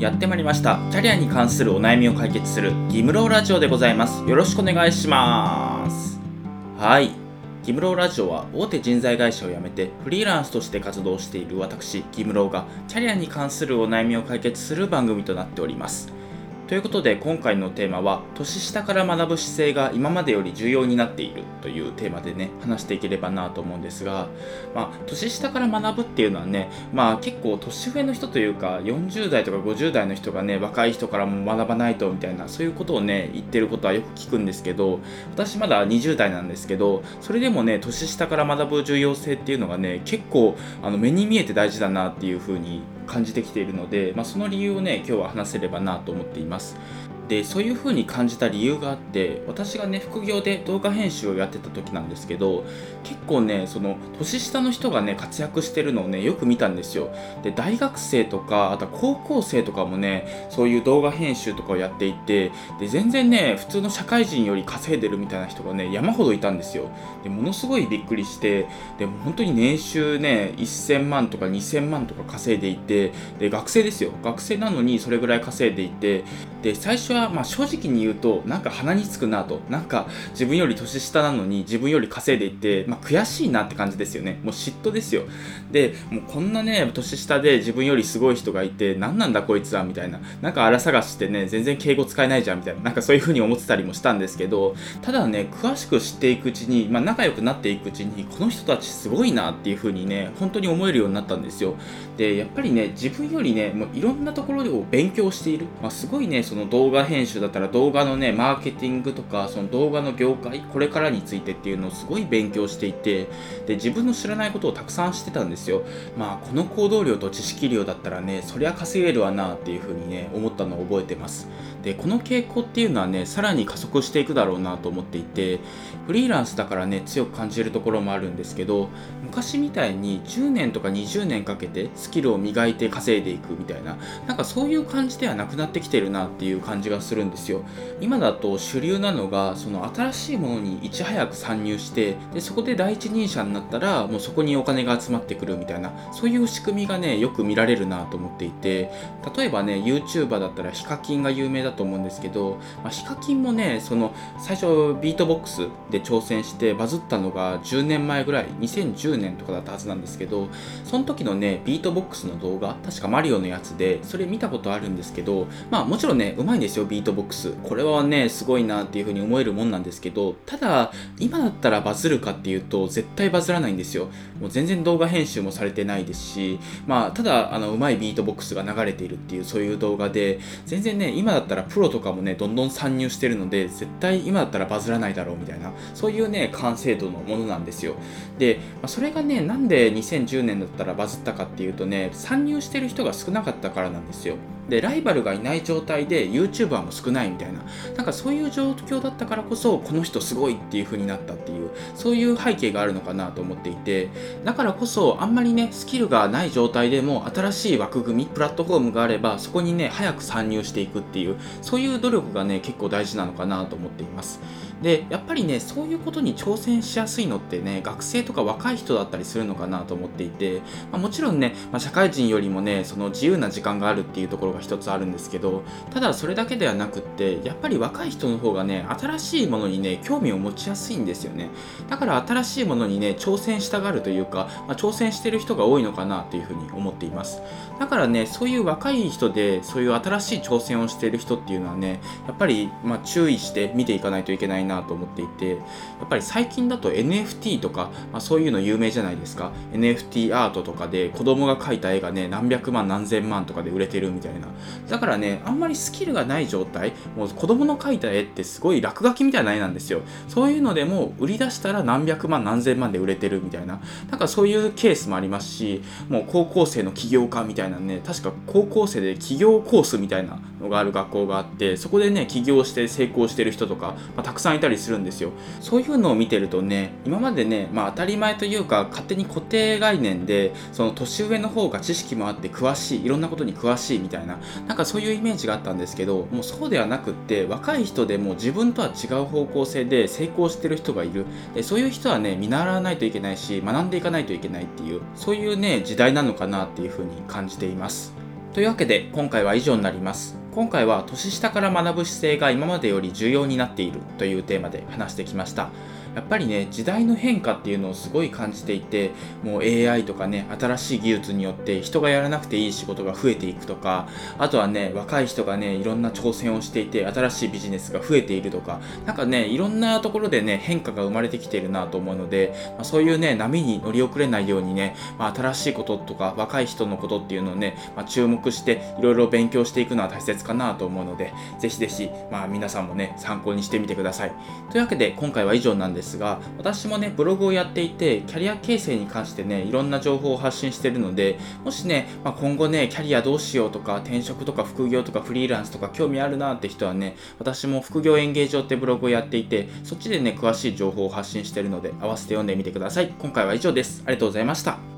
やってまいりました。キャリアに関するお悩みを解決するギムローラジオでございます。よろしくお願いします。はい。ギムローラジオは大手人材会社を辞めてフリーランスとして活動している私ギムローがキャリアに関するお悩みを解決する番組となっております。ということで今回のテーマは年下から学ぶ姿勢が今までより重要になっているというテーマでね話していければなと思うんですが、まあ、年下から学ぶっていうのはね、まあ、結構年上の人というか40代とか50代の人がね若い人からも学ばないとみたいなそういうことをね言ってることはよく聞くんですけど私まだ20代なんですけどそれでもね年下から学ぶ重要性っていうのがね結構あの目に見えて大事だなっていうふうに感じてきているので、まあ、その理由をね今日は話せればなと思っています。でそういう風に感じた理由があって私がね副業で動画編集をやってた時なんですけど結構ねその年下の人がね活躍してるのをねよく見たんですよ。で大学生とかあとは高校生とかもねそういう動画編集とかをやっていてで全然ね普通の社会人より稼いでるみたいな人がね山ほどいたんですよ。でものすごいびっくりしてでも本当に年収ね1000万とか2000万とか稼いでいてで学生ですよ。学生なのにそれぐらい稼いでいてで最初はまあ正直に言うとなんか鼻につくなと。なんか自分より年下なのに自分より稼いでいって、まあ、悔しいなって感じですよね。もう嫉妬ですよ。でもうこんなね年下で自分よりすごい人がいて何なんだこいつはみたいな。なんか荒探してね全然敬語使えないじゃんみたいな。なんかそういう風に思ってたりもしたんですけどただね詳しく知っていくうちに、まあ、仲良くなっていくうちにこの人たちすごいなっていう風にね本当に思えるようになったんですよ。でやっぱりね自分よりねもういろんなところを勉強している、まあ、すごいねその動画編集だったら動画のねマーケティングとかその動画の業界これからについてっていうのをすごい勉強していてで自分の知らないことをたくさんしてたんですよ。まあこの行動量と知識量だったらねそりゃ稼げるわなっていうふうにね思ったのを覚えてます。でこの傾向っていうのはねさらに加速していくだろうなと思っていてフリーランスだからね強く感じるところもあるんですけど昔みたいに10年とか20年かけてスキルを磨いて稼いでいくみたいななんかそういう感じではなくなってきてるなっていう感じがするんですよ。今だと主流なのがその新しいものにいち早く参入してでそこで第一人者になったらもうそこにお金が集まってくるみたいなそういう仕組みがねよく見られるなと思っていて例えばね YouTuber だったらヒカキンが有名だと思うんですけど、まあ、ヒカキンもねその最初ビートボックスで挑戦してバズったのが10年前ぐらい2010年とかだったはずなんですけどその時のねビートボックスの動画確かマリオのやつでそれ見たことあるんですけどまあもちろんねうまいんですよ。ビートボックス。これはねすごいなっていう風に思えるもんなんですけどただ今だったらバズるかっていうと絶対バズらないんですよ。もう全然動画編集もされてないですしまあただあのうまいビートボックスが流れているっていうそういう動画で全然ね今だったらプロとかもねどんどん参入してるので絶対今だったらバズらないだろうみたいなそういうね完成度のものなんですよ。で、まあ、それがねなんで2010年だったらバズったかっていうとね参入してる人が少なかったからなんですよ。でライバルがいない状態で YouTuber も少ないみたいな。なんかそういう状況だったからこそこの人すごいっていう風になったっていうそういう背景があるのかなと思っていて。だからこそあんまりねスキルがない状態でも新しい枠組みプラットフォームがあればそこにね早く参入していくっていうそういう努力がね結構大事なのかなと思っています。でやっぱりねそういうことに挑戦しやすいのってね学生とか若い人だったりするのかなと思っていて、まあ、もちろんね、まあ、社会人よりもねその自由な時間があるっていうところが一つあるんですけどただそれだけではなくってやっぱり若い人の方がね新しいものにね興味を持ちやすいんですよね。だから新しいものにね挑戦したがるというか、まあ、挑戦してる人が多いのかなというふうに思っています。だからねそういう若い人でそういう新しい挑戦をしている人っていうのはねやっぱりま注意して見ていかないといけないななと思っていてやっぱり最近だと NFT とか、まあ、そういうの有名じゃないですか。NFT アートとかで子供が描いた絵がね何百万何千万とかで売れてるみたいな。だからねあんまりスキルがない状態もう子供の描いた絵ってすごい落書きみたいな絵なんですよ。そういうのでも売り出したら何百万何千万で売れてるみたいな。なんかそういうケースもありますしもう高校生の起業家みたいなね確か高校生で起業コースみたいなのがある学校があってそこでね起業して成功してる人とか、まあ、たくさんいたりするんですよ。そういうのを見てるとね今までね、まあ、当たり前というか勝手に固定概念でその年上の方が知識もあって詳しいいろんなことに詳しいみたいななんかそういうイメージがあったんですけどもうそうではなくって若い人でも自分とは違う方向性で成功してる人がいる。でそういう人はね見習わないといけないし学んでいかないといけないっていうそういうね時代なのかなっていうふうに感じています。というわけで今回は以上になります。今回は年下から学ぶ姿勢が今までより重要になっているというテーマで話してきました。やっぱりね時代の変化っていうのをすごい感じていてもう AI とかね新しい技術によって人がやらなくていい仕事が増えていくとかあとはね若い人がねいろんな挑戦をしていて新しいビジネスが増えているとかなんかねいろんなところでね変化が生まれてきているなと思うので、まあ、そういうね波に乗り遅れないようにね、まあ、新しいこととか若い人のことっていうのをね、まあ、注目していろいろ勉強していくのは大切かなと思うのでぜひぜひ、まあ、皆さんもね参考にしてみてください。というわけで今回は以上なんです。ですが私もね、ブログをやっていて、キャリア形成に関してね、いろんな情報を発信してるので、もしね、まあ、今後ね、キャリアどうしようとか、転職とか副業とかフリーランスとか興味あるなって人はね、私も副業演芸場ってブログをやっていて、そっちでね、詳しい情報を発信してるので、合わせて読んでみてください。今回は以上です。ありがとうございました。